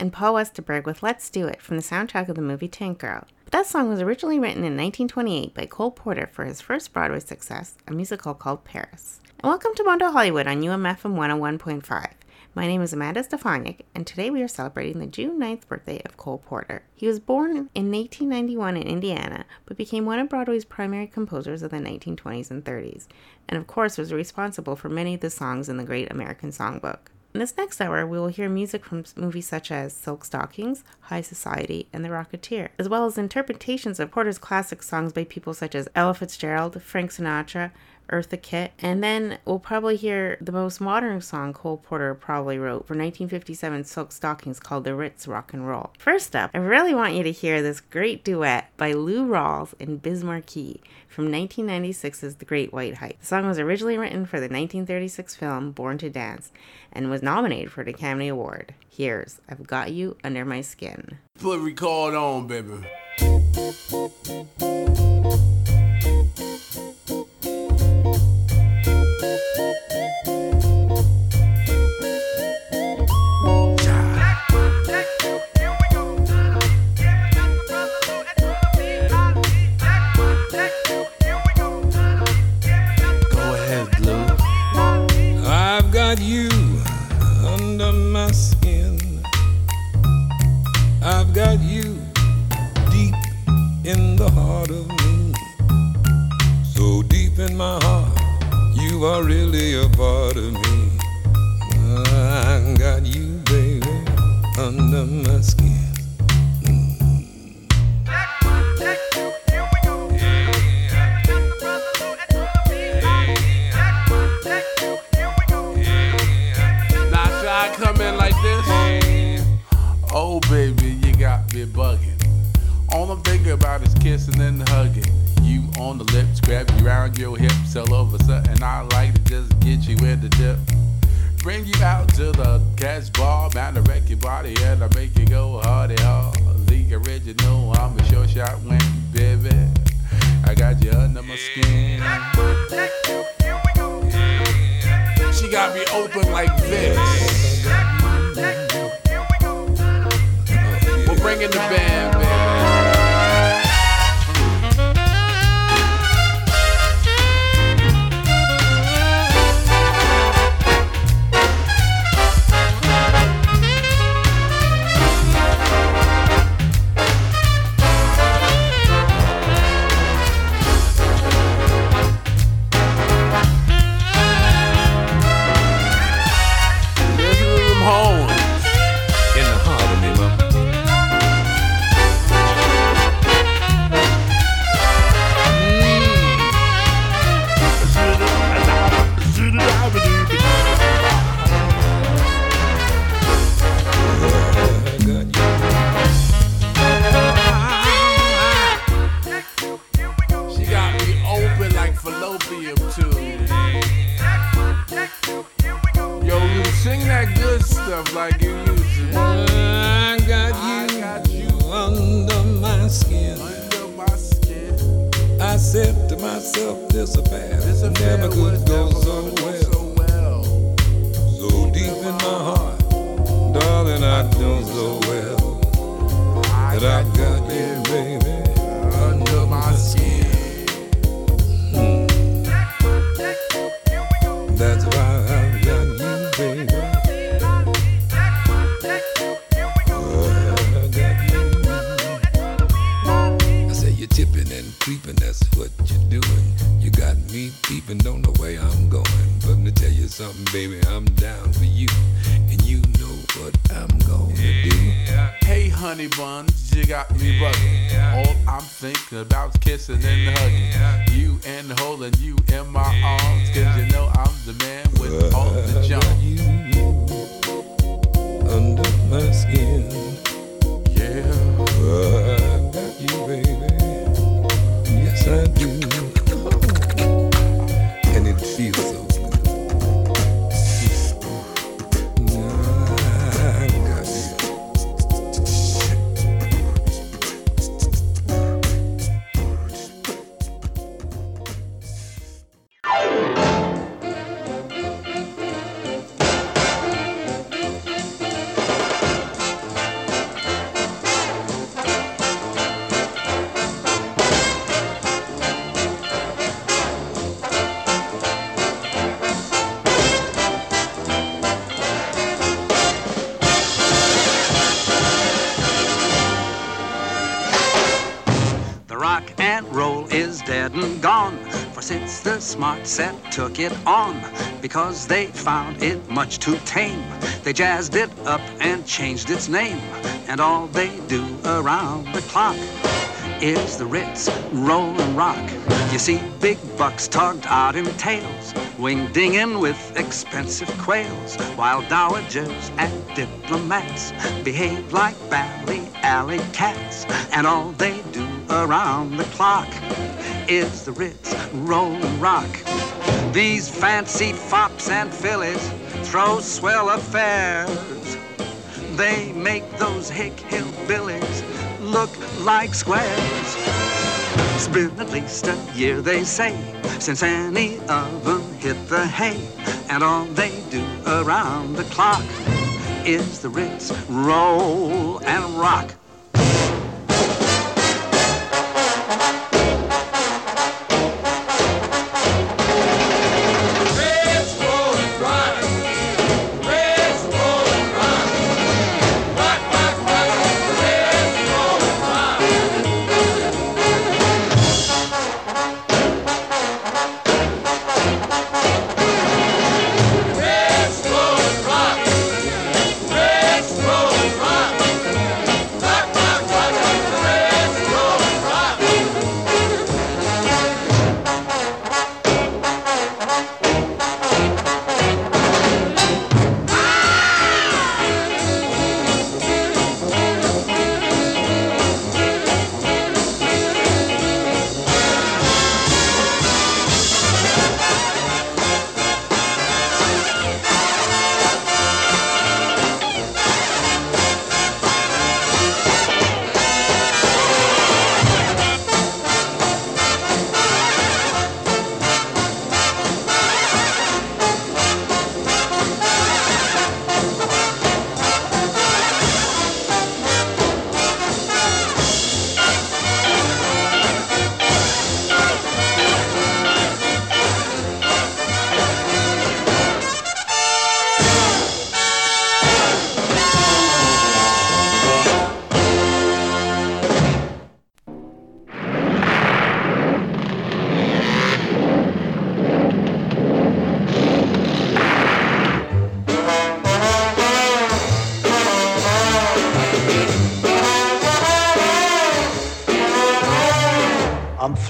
and Paul Westerberg with Let's Do It from the soundtrack of the movie Tank Girl. But that song was originally written in 1928 by Cole Porter for his first Broadway success, a musical called Paris. And welcome to Mondo Hollywood on UMFM 101.5. My name is Amanda Stefanik, and today we are celebrating the June 9th birthday of Cole Porter. He was born in 1891 in Indiana, but became one of Broadway's primary composers of the 1920s and 30s, and of course was responsible for many of the songs in the Great American Songbook. In this next hour, we will hear music from movies such as Silk Stockings, High Society, and The Rocketeer, as well as interpretations of Porter's classic songs by people such as Ella Fitzgerald, Frank Sinatra, Eartha Kitt, and then we'll probably hear the most modern song Cole Porter probably wrote for 1957 Silk Stockings called The Ritz Rock and Roll. First up, I really want you to hear this great duet by Lou Rawls and Biz Markie from 1996's The Great White Hype. The song was originally written for the 1936 film Born to Dance and was nominated for the Academy Award. Here's I've Got You Under My Skin. Put record on, baby. Took it on, because they found it much too tame, they jazzed it up and changed its name. And all they do around the clock is the Ritz roll and rock. You see big bucks tugged out in tails, wing dinging with expensive quails, while dowagers and diplomats behave like bally alley cats. And all they do around the clock is the Ritz roll and rock. These fancy fops and fillies throw swell affairs. They make those hick hillbillies look like squares. It's been at least a year, they say, since any of them hit the hay. And all they do around the clock is the Ritz roll and rock.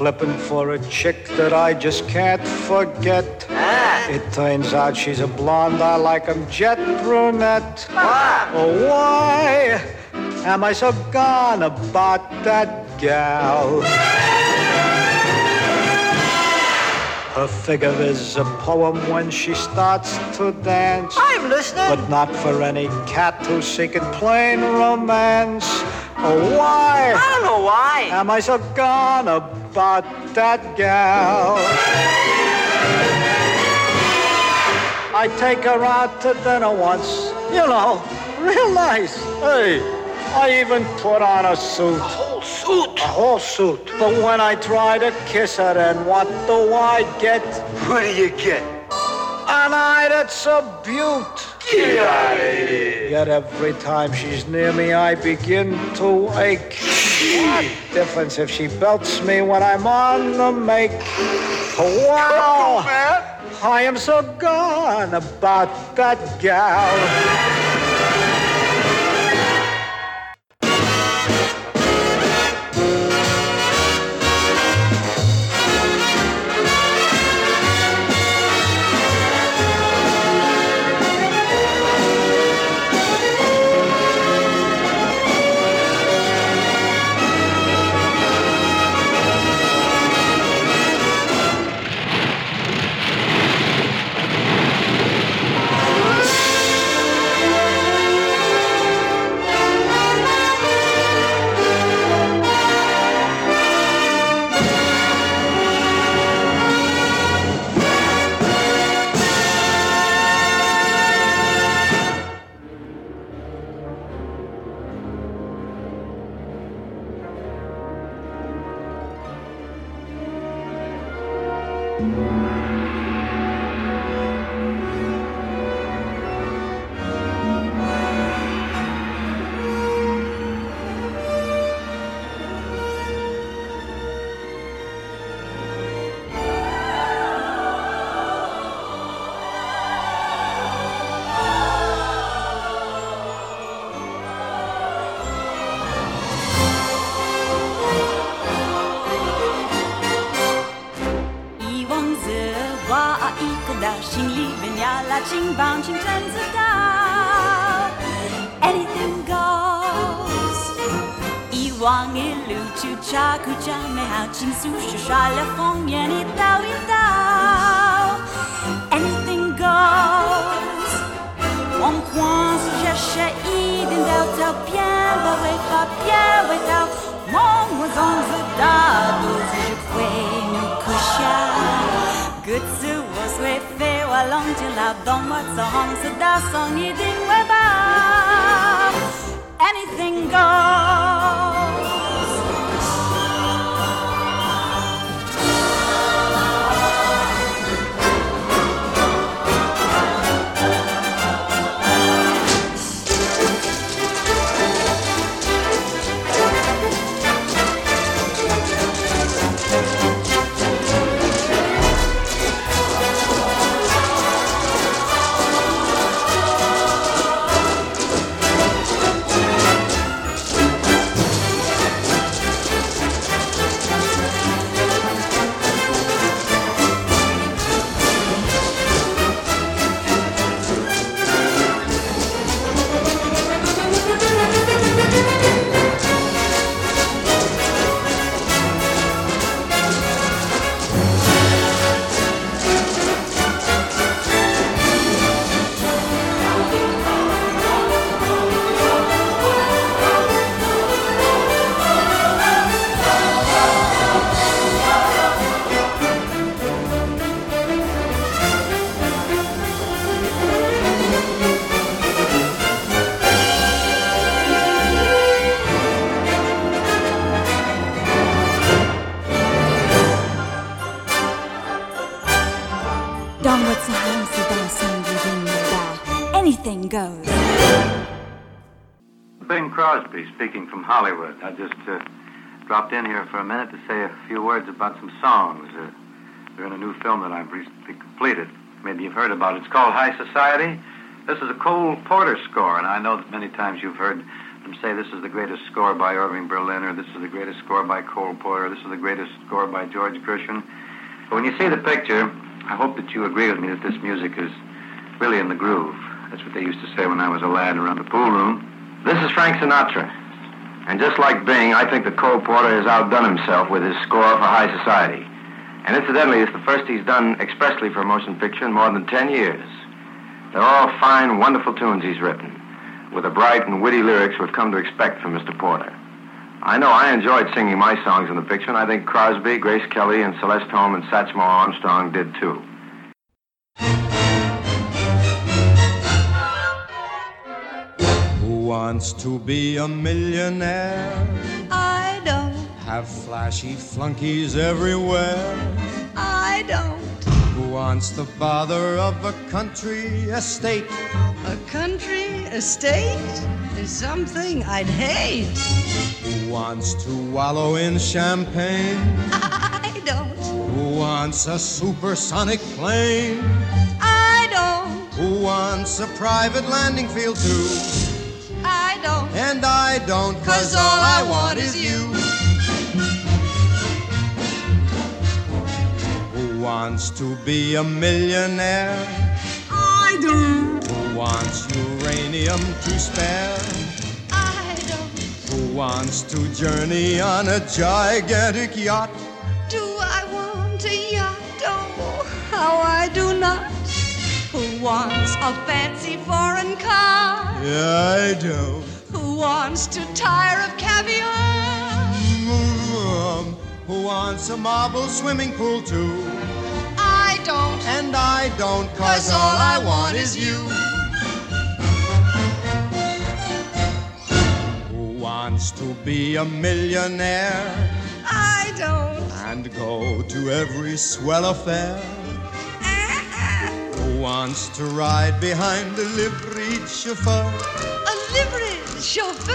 Flipping for a chick that I just can't forget. Ah. It turns out she's a blonde, I like 'em jet brunette. Oh, why am I so gone about that gal? Her figure is a poem when she starts to dance. I'm listening. But not for any cat who's seeking plain romance. Oh, why I don't know why. am I so gone about that gal? I take her out to dinner once, you know, real nice. Hey, I even put on a suit. A whole suit. A whole suit. But when I try to kiss her, then what do I get? What do you get? An eye that's a beaut. Get out of here. Yet every time she's near me, I begin to ache. What difference if she belts me when I'm on the make? Wow! I am so gone about that gal.，Anything goes。Hollywood. I just uh, dropped in here for a minute to say a few words about some songs. Uh, they're in a new film that I've recently completed. Maybe you've heard about it. It's called High Society. This is a Cole Porter score, and I know that many times you've heard them say this is the greatest score by Irving Berlin, or this is the greatest score by Cole Porter, or this is the greatest score by George Gershwin. But when you see the picture, I hope that you agree with me that this music is really in the groove. That's what they used to say when I was a lad around the pool room. This is Frank Sinatra. And just like Bing, I think that Cole Porter has outdone himself with his score for High Society. And incidentally, it's the first he's done expressly for a motion picture in more than 10 years. They're all fine, wonderful tunes he's written, with the bright and witty lyrics we've come to expect from Mr. Porter. I know I enjoyed singing my songs in the picture, and I think Crosby, Grace Kelly, and Celeste Holm and Satchmo Armstrong did too. Who wants to be a millionaire? I don't, Have flashy flunkies everywhere? I don't. Who wants the bother of a country estate? A country estate is something I'd hate. Who wants to wallow in champagne? I don't, Who wants a supersonic plane? I don't, Who wants a private landing field too? And I don't, cause Cause all I want is you. Who wants to be a millionaire? I don't, Who wants uranium to spare? I don't. Who wants to journey on a gigantic yacht? Do I want a yacht? Oh, how I do not. Who wants a fancy foreign car? Yeah, I do. Who wants to tire of caviar? Mm, Who wants a marble swimming pool too? I don't, And I don't, cause all I want is you. Who wants to be a millionaire I don't. and go to every swell affair? Who wants to ride behind a liveried chauffeur? A liveried chauffeur?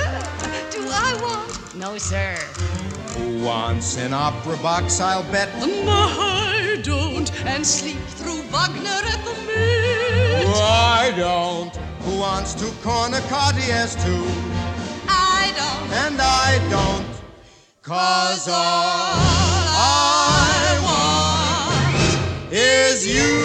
Do I want? No, sir. Who wants an opera box, I'll bet? No, I don't. And sleep through Wagner at the Met. I don't. Who wants to corner Cartiers too? I don't. And I don't. Cause all I want is you.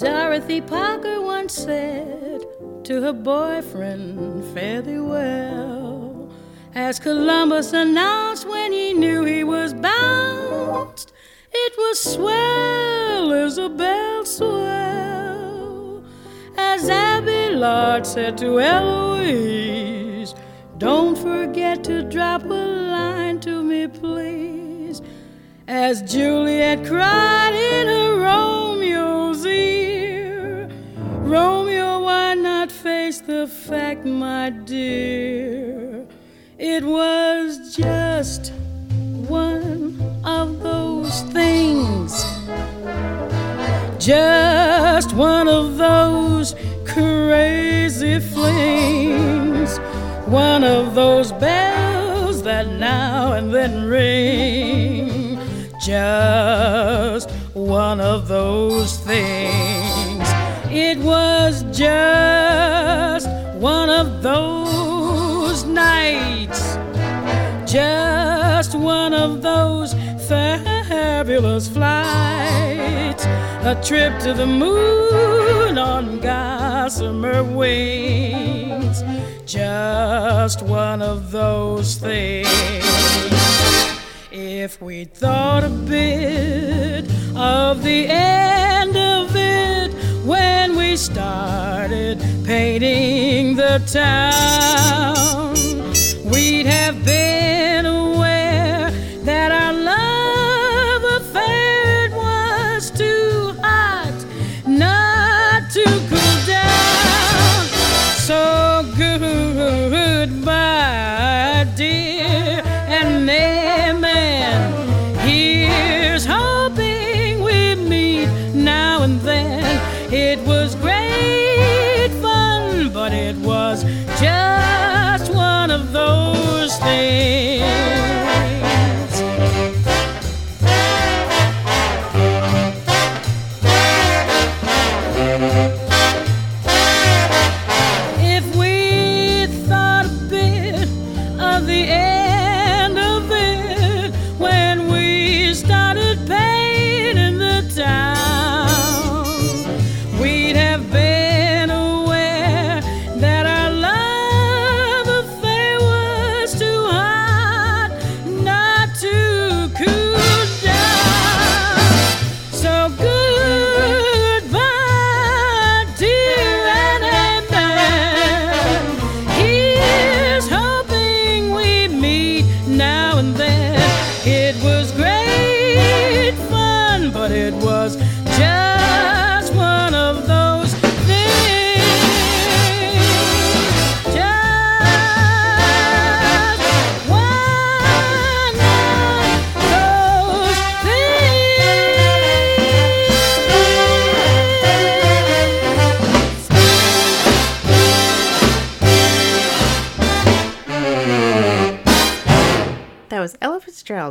Dorothy Parker once said to her boyfriend, Fare thee well. As Columbus announced when he knew he was bounced, it was swell, Isabel, swell. As Abelard said to Heloise, Don't forget to drop a line to me, please. As Juliet cried in her Romeo's ear, Romeo, why not face the fact, my dear? It was just one of those things. Just one of those crazy flings. One of those bells that now and then ring. Just one of those things. It was just one of those nights. Just one of those fabulous flights. A trip to the moon on gossamer wings. Just one of those things. If we thought a bit of the end of it when we started painting the town,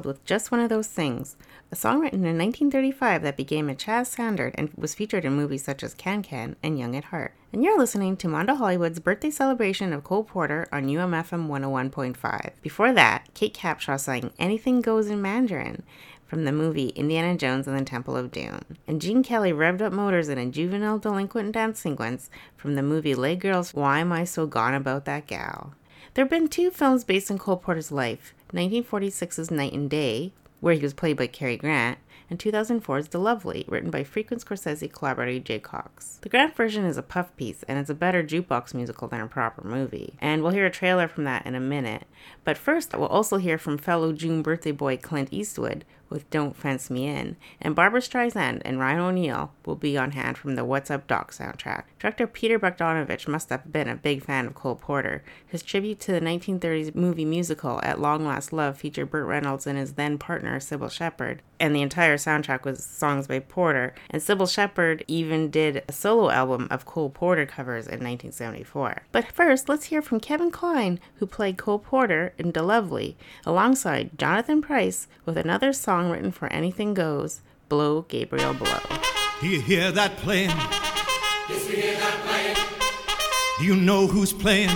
with Just One of Those Things, a song written in 1935 that became a jazz standard and was featured in movies such as Can Can and Young at Heart. And you're listening to Mondo Hollywood's birthday celebration of Cole Porter on UMFM 101.5. Before that, Kate Capshaw sang Anything Goes in Mandarin from the movie Indiana Jones and the Temple of Doom. And Gene Kelly revved up motors in a juvenile delinquent dance sequence from the movie Les Girls Why Am I So Gone About That Gal? There have been two films based on Cole Porter's life 1946's Night and Day, where he was played by Cary Grant, and 2004's De-Lovely, written by frequent Scorsese collaborator Jay Cocks. The Grant version is a puff piece, and it's a better jukebox musical than a proper movie. And we'll hear a trailer from that in a minute. But first, we'll also hear from fellow June birthday boy Clint Eastwood with Don't Fence Me In, and Barbra Streisand and Ryan O'Neal will be on hand from the What's Up Doc soundtrack. Director Peter Bogdanovich must have been a big fan of Cole Porter. His tribute to the 1930s movie musical At Long Last Love featured Burt Reynolds and his then partner Cybill Shepherd, and the entire soundtrack was songs by Porter. And Cybill Shepherd even did a solo album of Cole Porter covers in 1974. But first, let's hear from Kevin Kline, who played Cole Porter in De-Lovely, alongside Jonathan Pryce with another song written for Anything Goes, Blow Gabriel Blow. Do you hear that playing? Yes, we hear that playing. Do you know who's playing?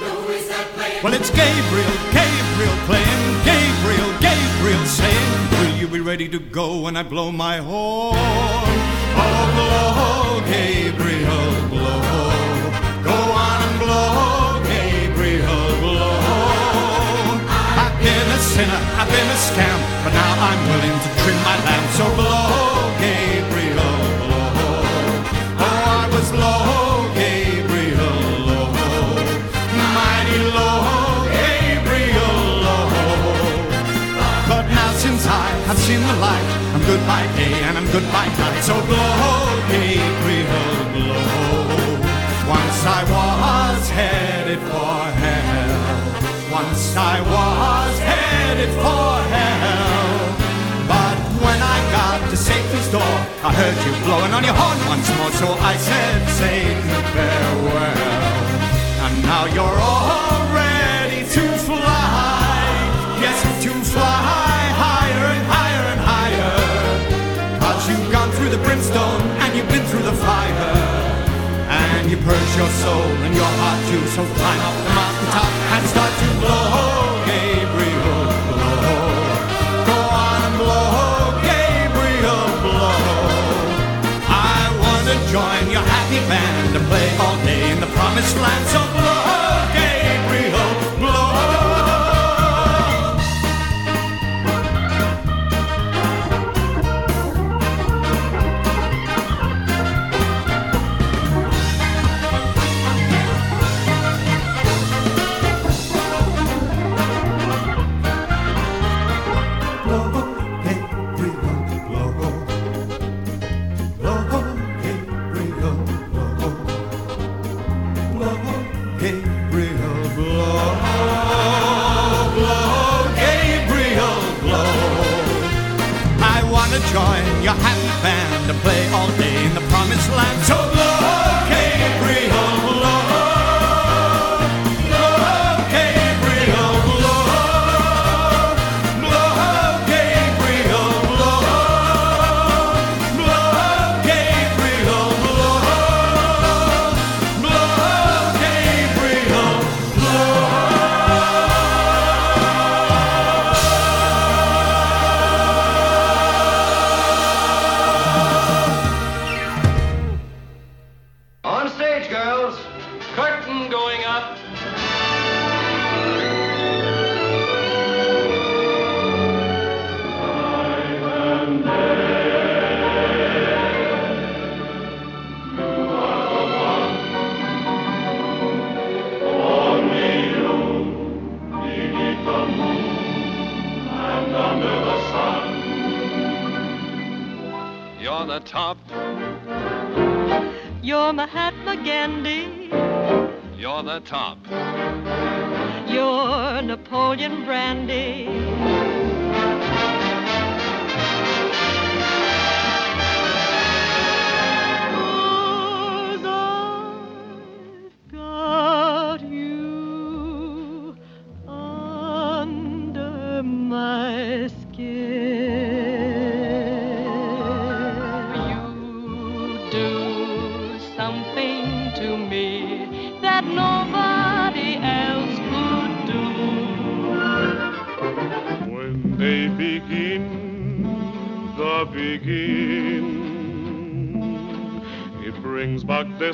No, who is that playing? Well, it's Gabriel, Gabriel playing, Gabriel, Gabriel saying, Will you be ready to go when I blow my horn? Oh, blow, Gabriel, blow. Go on and blow, Gabriel, blow. I've been a sinner, I've been a scam, but now I'm willing to trim my lamp. So blow, Gabriel, blow. Oh, I was low, Gabriel, low. Mighty low, Gabriel, low. But now since I have seen the light, I'm good by day and I'm good by night. So blow, Gabriel, blow. Once I was headed for hell. Once I was headed for hell. But when I got to Satan's door, I heard you blowing on your horn once more. So I said, Satan, farewell. And now you're all ready to fly. Yes, to fly higher and higher and higher. You've gone through the brimstone and you've been through the fire. And you purge your soul and your heart too. So climb up the mountaintop and start to blow, join your happy band and play all day in the promised land. So blow, join your happy band and play all day in the promised land. So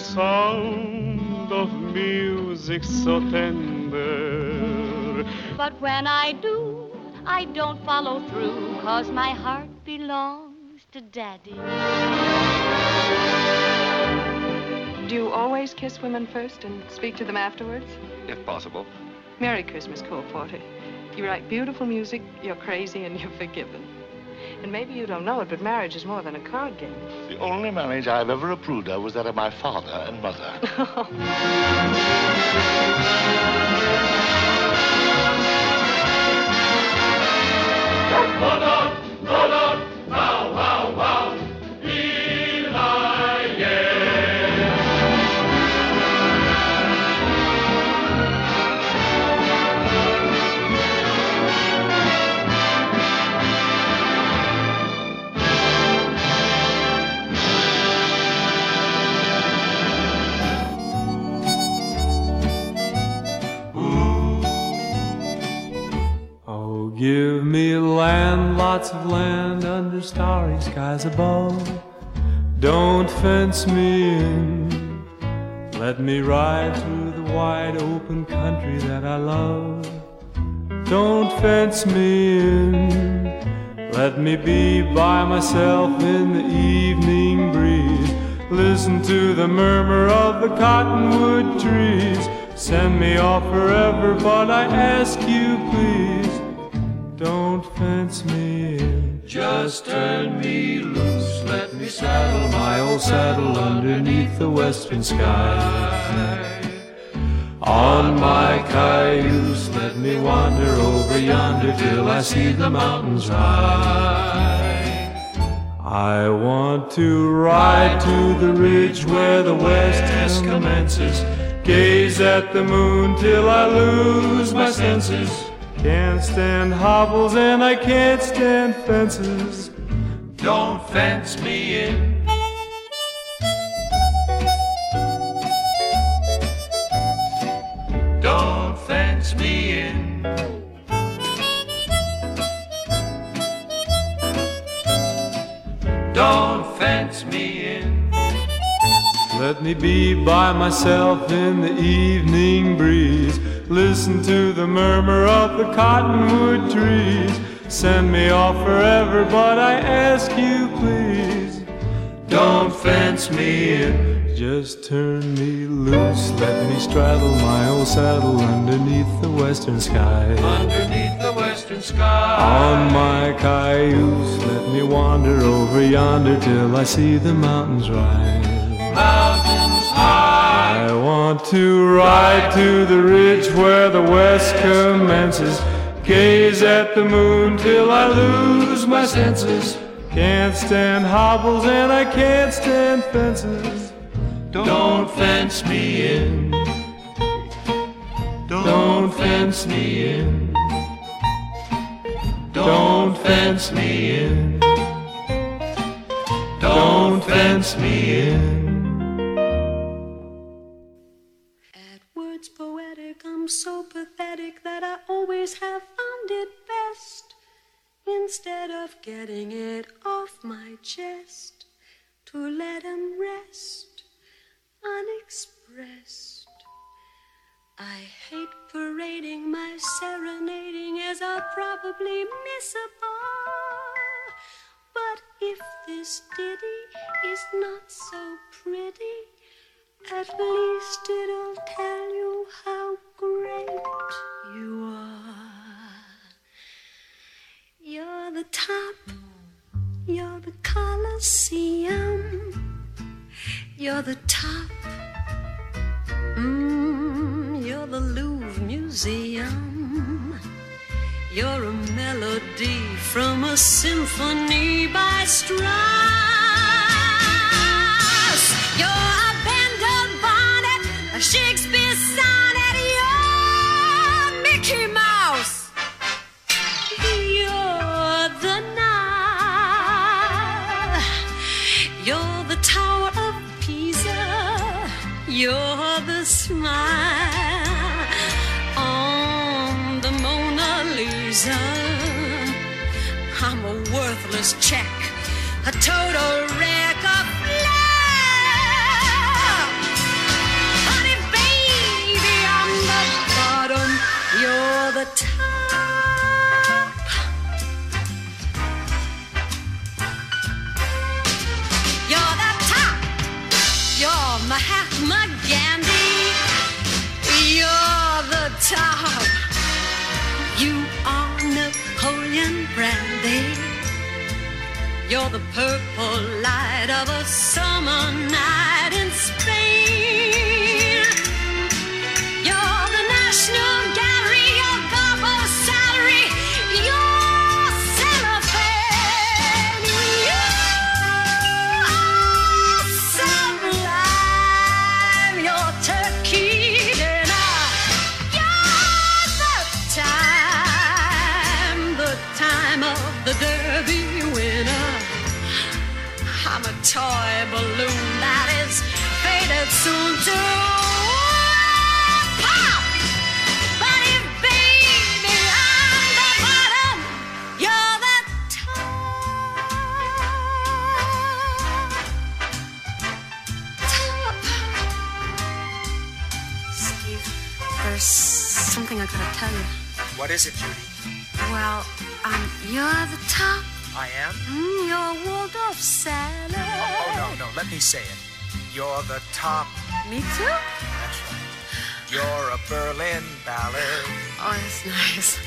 sound of music so tender. But when I do, I don't follow through, cause my heart belongs to Daddy. Do you always kiss women first and speak to them afterwards? If possible. Merry Christmas, Cole Porter. You write beautiful music, you're crazy, and you're forgiven. And maybe you don't know it, but marriage is more than a card game. The only marriage I've ever approved of was that of my father and mother. Oh, lots of land under starry skies above. Don't fence me in. Let me ride through the wide open country that I love. Don't fence me in. Let me be by myself in the evening breeze. Listen to the murmur of the cottonwood trees. Send me off forever, but I ask you, please, don't fence me in. Just turn me loose, let me saddle my old saddle underneath the western sky. On my cayuse, let me wander over yonder till I see the mountains rise. I want to ride to the ridge where the west commences. Gaze at the moon till I lose my senses. Can't stand hobbles and I can't stand fences. Don't fence me in. Don't fence me in. Don't fence me in. Let me be by myself in the evening breeze. Listen to the murmur of the cottonwood trees. Send me off forever, but I ask you, please. Don't fence me in. Just turn me loose, let me straddle my old saddle underneath the western sky. Underneath the western sky. On my cayuse, let me wander over yonder till I see the mountains rise. Want to ride to the ridge where the west commences. Gaze at the moon till I lose my senses. Can't stand hobbles and I can't stand fences. Don't fence me in. Don't fence me in. Don't fence me in. Don't fence me in. I'm so pathetic that I always have found it best, instead of getting it off my chest, to let 'em rest unexpressed. I hate parading my serenading as I'll probably miss a bar. But if this ditty is not so pretty, at least it'll tell you how great you are. You're the top, you're the Colosseum. You're the top. Mm, you're the Louvre Museum. You're a melody from a symphony by Strauss. Bonnet, a Shakespeare sonnet. You're Mickey Mouse. You're the Nile. You're the Tower of Pisa. You're the smile on the Mona Lisa. I'm a worthless check, a total wreck You're the purple light of a summer night let me say it. You're the top. Me too? That's right. You're a Berlin ballad. Oh, that's nice.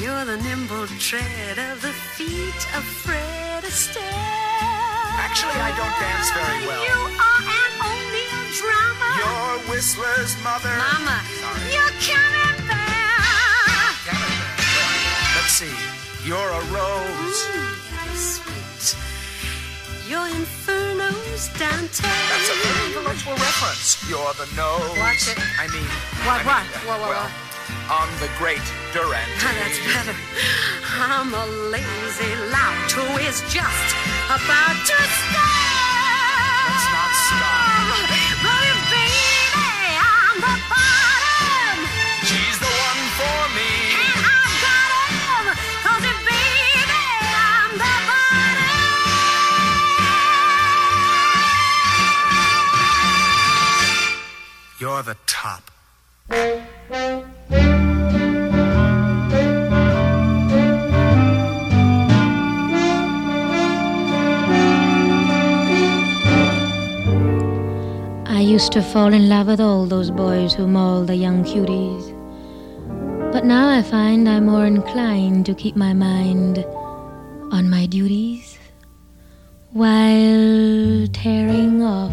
You're the nimble tread of the feet of Fred Astaire. Actually, I don't dance very well. You are an O'Neill drama. You're Whistler's mother. Mama, Sorry. you're coming camembert. Let's see. You're a rose. Mm, sweet. You're Inferno's Dante. That's a very intellectual reference. You're the nose. Watch it. I mean, What, I what? mean, uh, What, what, well, what? on the great Durante. That's better. I'm a lazy lout who is just about to stop. Let's not stop. You're the top. I used to fall in love with all those boys who maul the young cuties. But now I find I'm more inclined to keep my mind on my duties while tearing off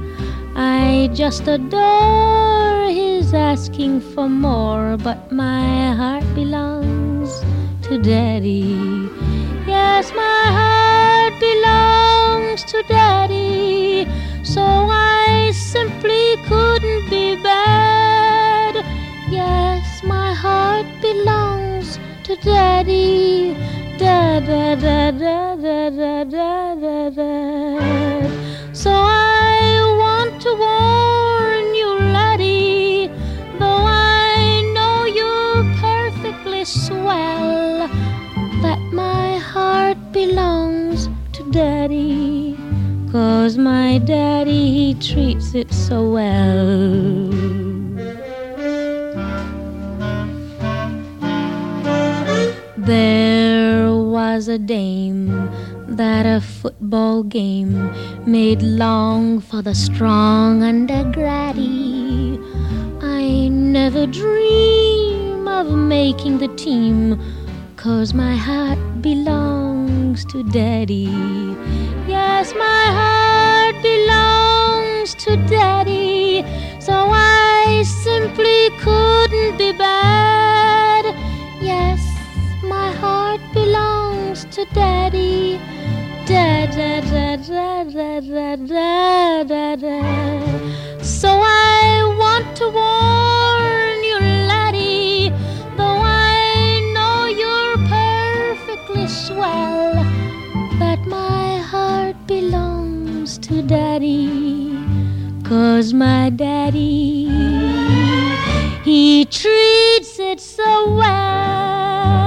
I just adore his asking for more, but my heart belongs to Daddy. Yes, my heart belongs to Daddy, so I simply couldn't be bad. Yes, my heart belongs to Daddy. Da da da da da da da da. da. So I warn you, laddie, though I know you're perfectly swell, that my heart belongs to daddy. Cause my daddy, he treats it so well. There was a dame that a football game made long for the strong gratty. I never dream of making the team, cause my heart belongs to daddy. Yes, my heart belongs to daddy, so I simply couldn't be bad. Yes, my heart belongs to daddy. Da da da da da da da da da. So I want to warn you, laddie, though I know you're perfectly swell, that my heart belongs to daddy. Cause my daddy, he treats it so well,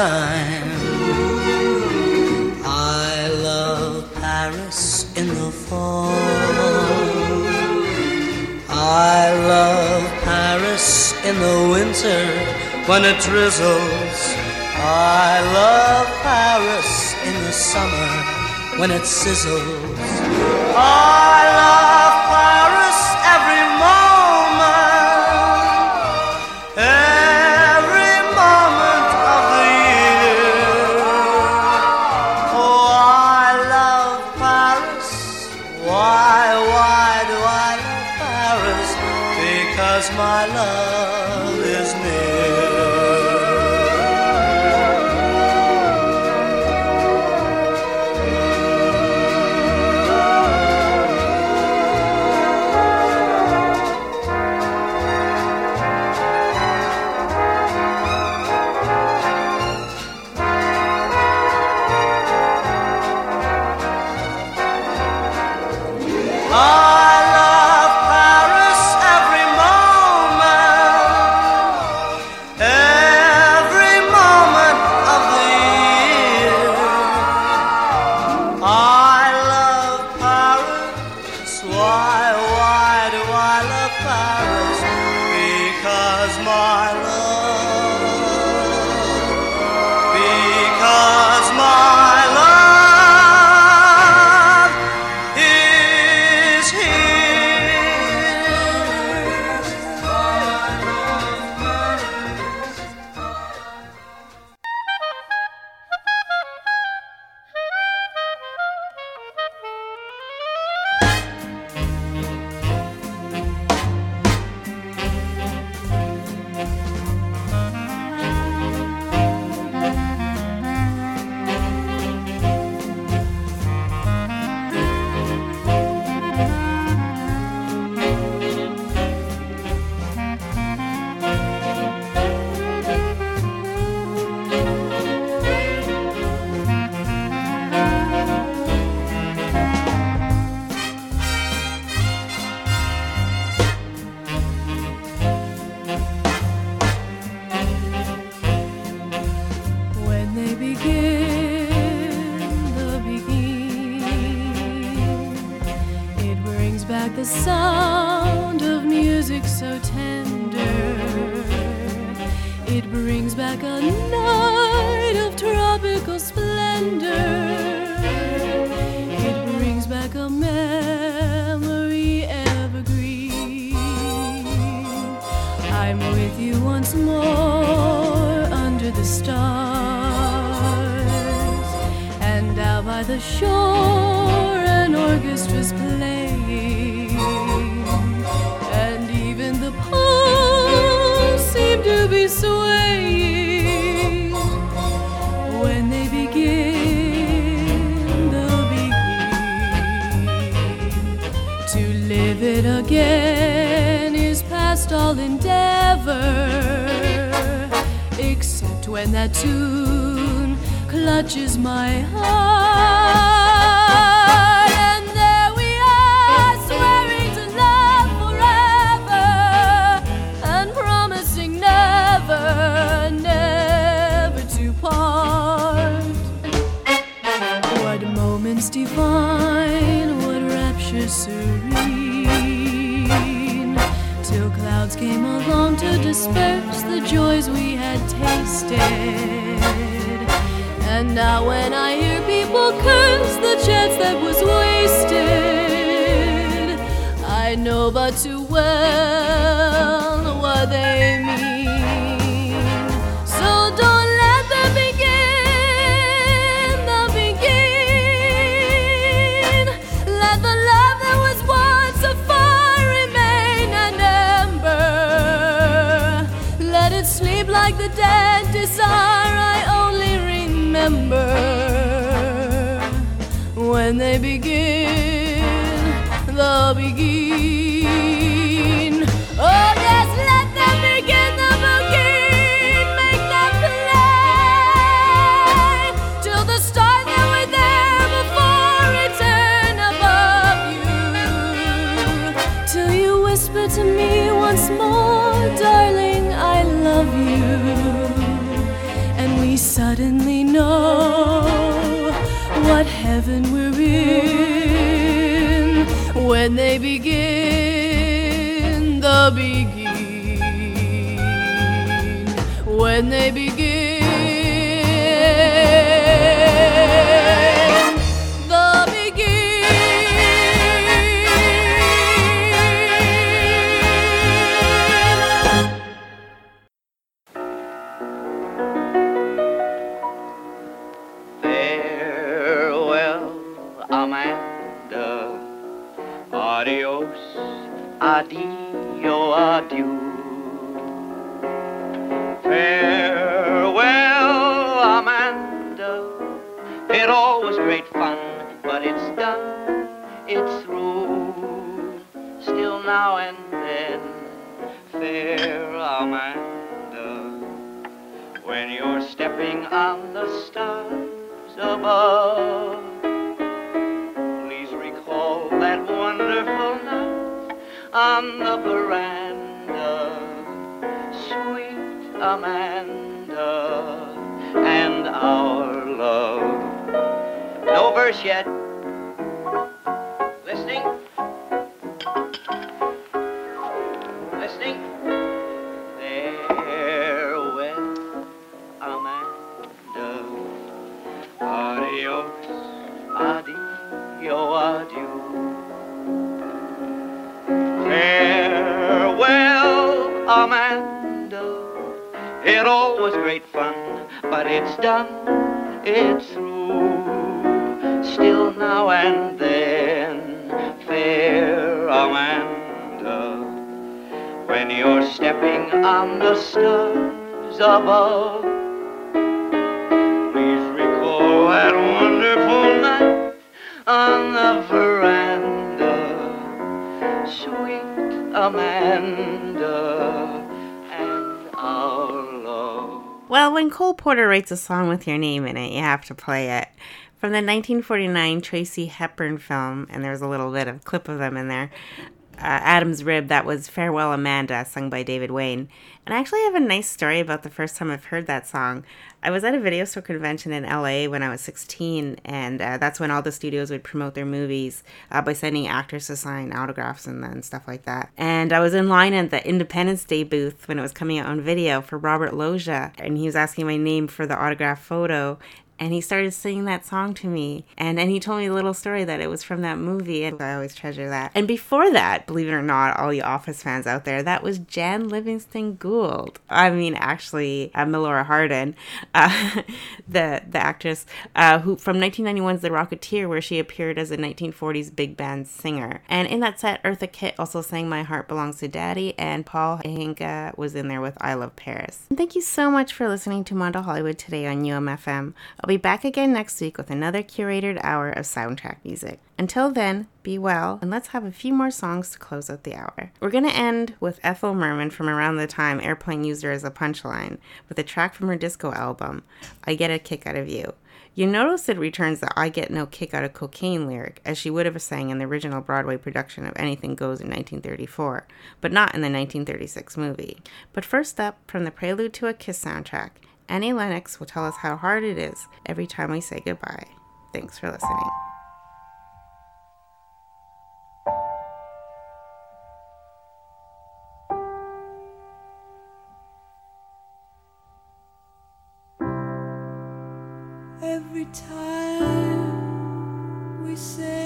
springtime. I love Paris in the fall. I love Paris in the winter when it drizzles. I love Paris in the summer when it sizzles. I And now when I hear people curse the chance that was wasted, I know but too well what they mean. When they begin, the beguine. When now and then, fair Amanda, when you're stepping on the stars above. Please recall that wonderful night on the veranda, sweet Amanda, and our love. No verse yet. Was great fun, but it's done, it's through. Still now and then, fair Amanda, when you're stepping on the stars above. Please recall that wonderful night on the veranda, sweet Amanda, Well, when Cole Porter writes a song with your name in it, you have to play it. From the 1949 Tracy Hepburn film, and there's a little bit of clip of them in there. Uh, Adam's Rib, that was Farewell Amanda, sung by David Wayne. And I actually have a nice story about the first time I've heard that song. I was at a video store convention in LA when I was 16, and uh, that's when all the studios would promote their movies uh, by sending actors to sign autographs and, then stuff like that. And I was in line at the Independence Day booth when it was coming out on video for Robert Loggia, and he was asking my name for the autograph photo. And he started singing that song to me. And, and he told me a little story that it was from that movie. And I always treasure that. And before that, believe it or not, all you Office fans out there, that was Jan Levinson Gould. I mean, actually, uh, Melora Hardin, uh, the, the actress uh, who from 1991's The Rocketeer, where she appeared as a 1940s big band singer. And in that set, Eartha Kitt also sang My Heart Belongs to Daddy. And Paul Anka was in there with I Love Paris. And thank you so much for listening to Mondo Hollywood today on UMFM. I'll be back again next week with another curated hour of soundtrack music. Until then, be well, and let's have a few more songs to close out the hour. We're going to end with Ethel Merman from around the time Airplane used her as a punchline with a track from her disco album, I Get a Kick Out of You. You notice it returns the I Get No Kick Out of Cocaine lyric, as she would have sang in the original Broadway production of Anything Goes in 1934, but not in the 1936 movie. But first up, from the Prelude to a Kiss soundtrack, Annie Lennox will tell us how hard it is every time we say goodbye. Thanks for listening. Every time we say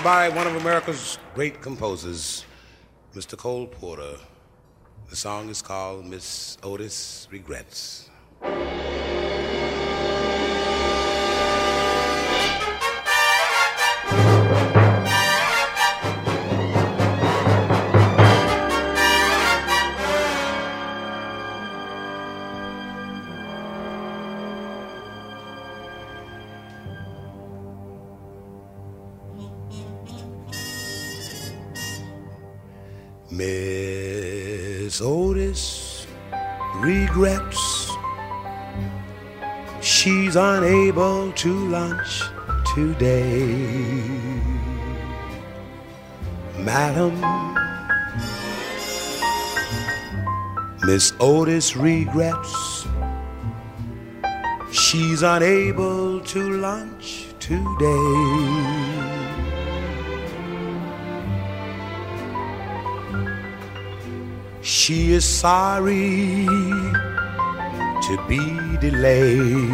written by one of America's great composers, Mr. Cole Porter. The song is called Miss Otis Regrets. Miss Otis regrets She's unable to lunch today. Madam, Miss Otis regrets she's unable to lunch today. She is sorry to be delayed.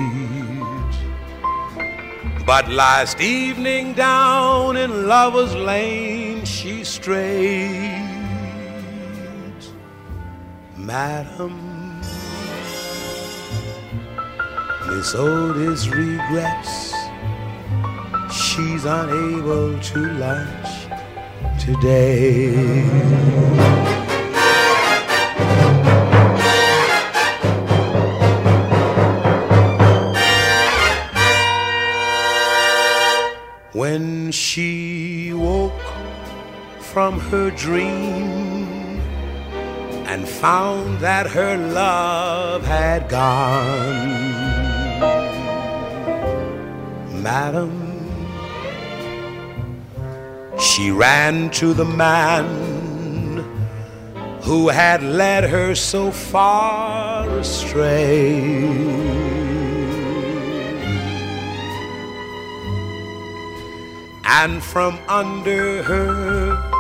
But last evening down in Lover's Lane she strayed. Madam, Miss Otis regrets she's unable to lunch today. From her dream and found that her love had gone, Madam, she ran to the man who had led her so far astray. and from under her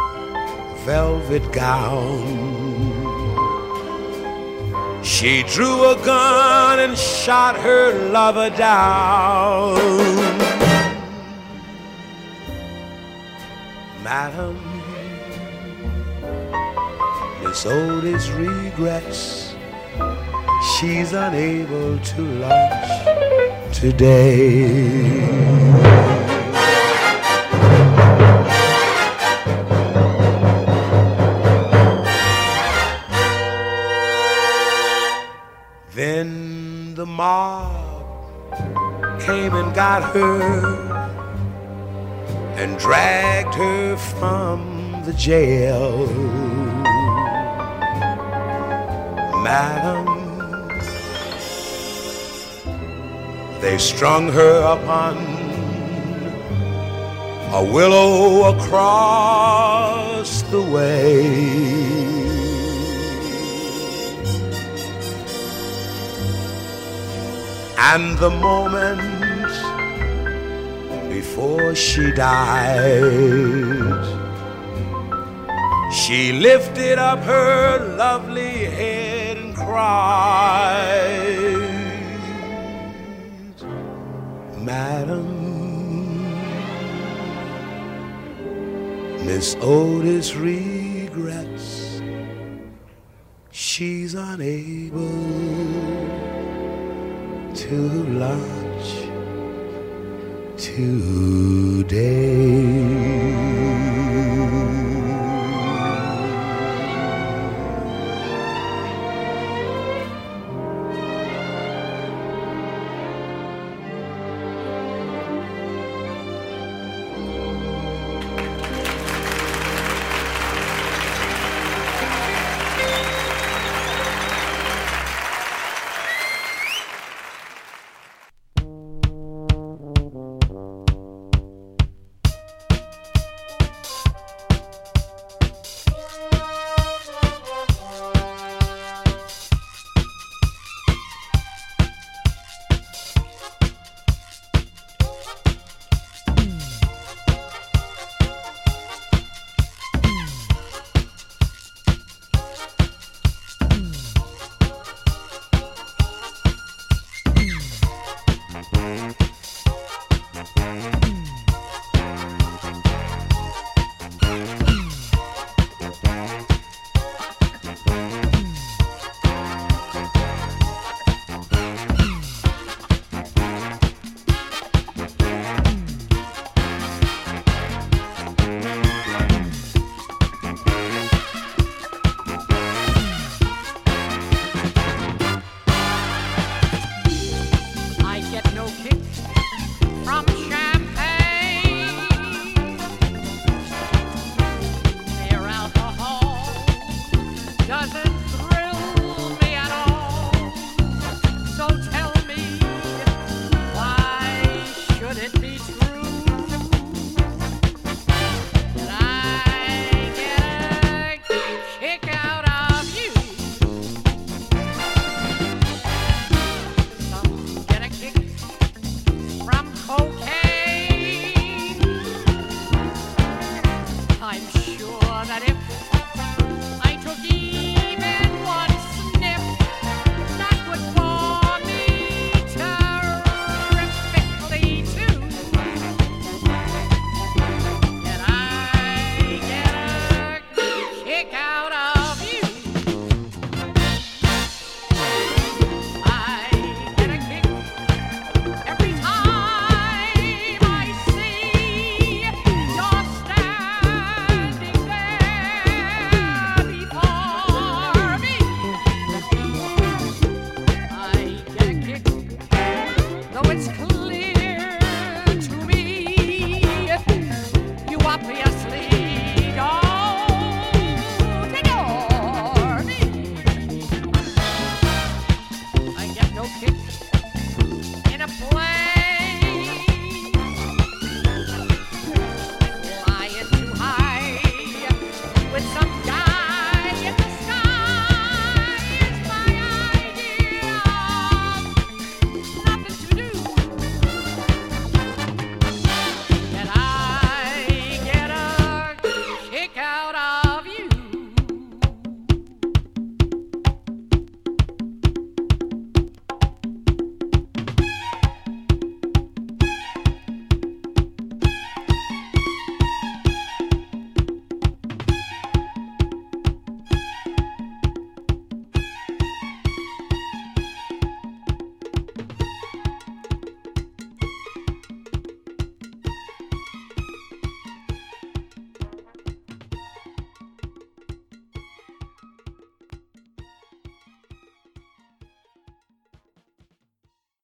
velvet gown she drew a gun and shot her lover down. Madam, Miss Otis regrets she's unable to lunch today. Mob came and got her and dragged her from the jail. Madam, they strung her upon a willow across the way. And the moment before she died, she lifted up her lovely head and cried, Madam, Miss Otis regrets she's unable to lunch today.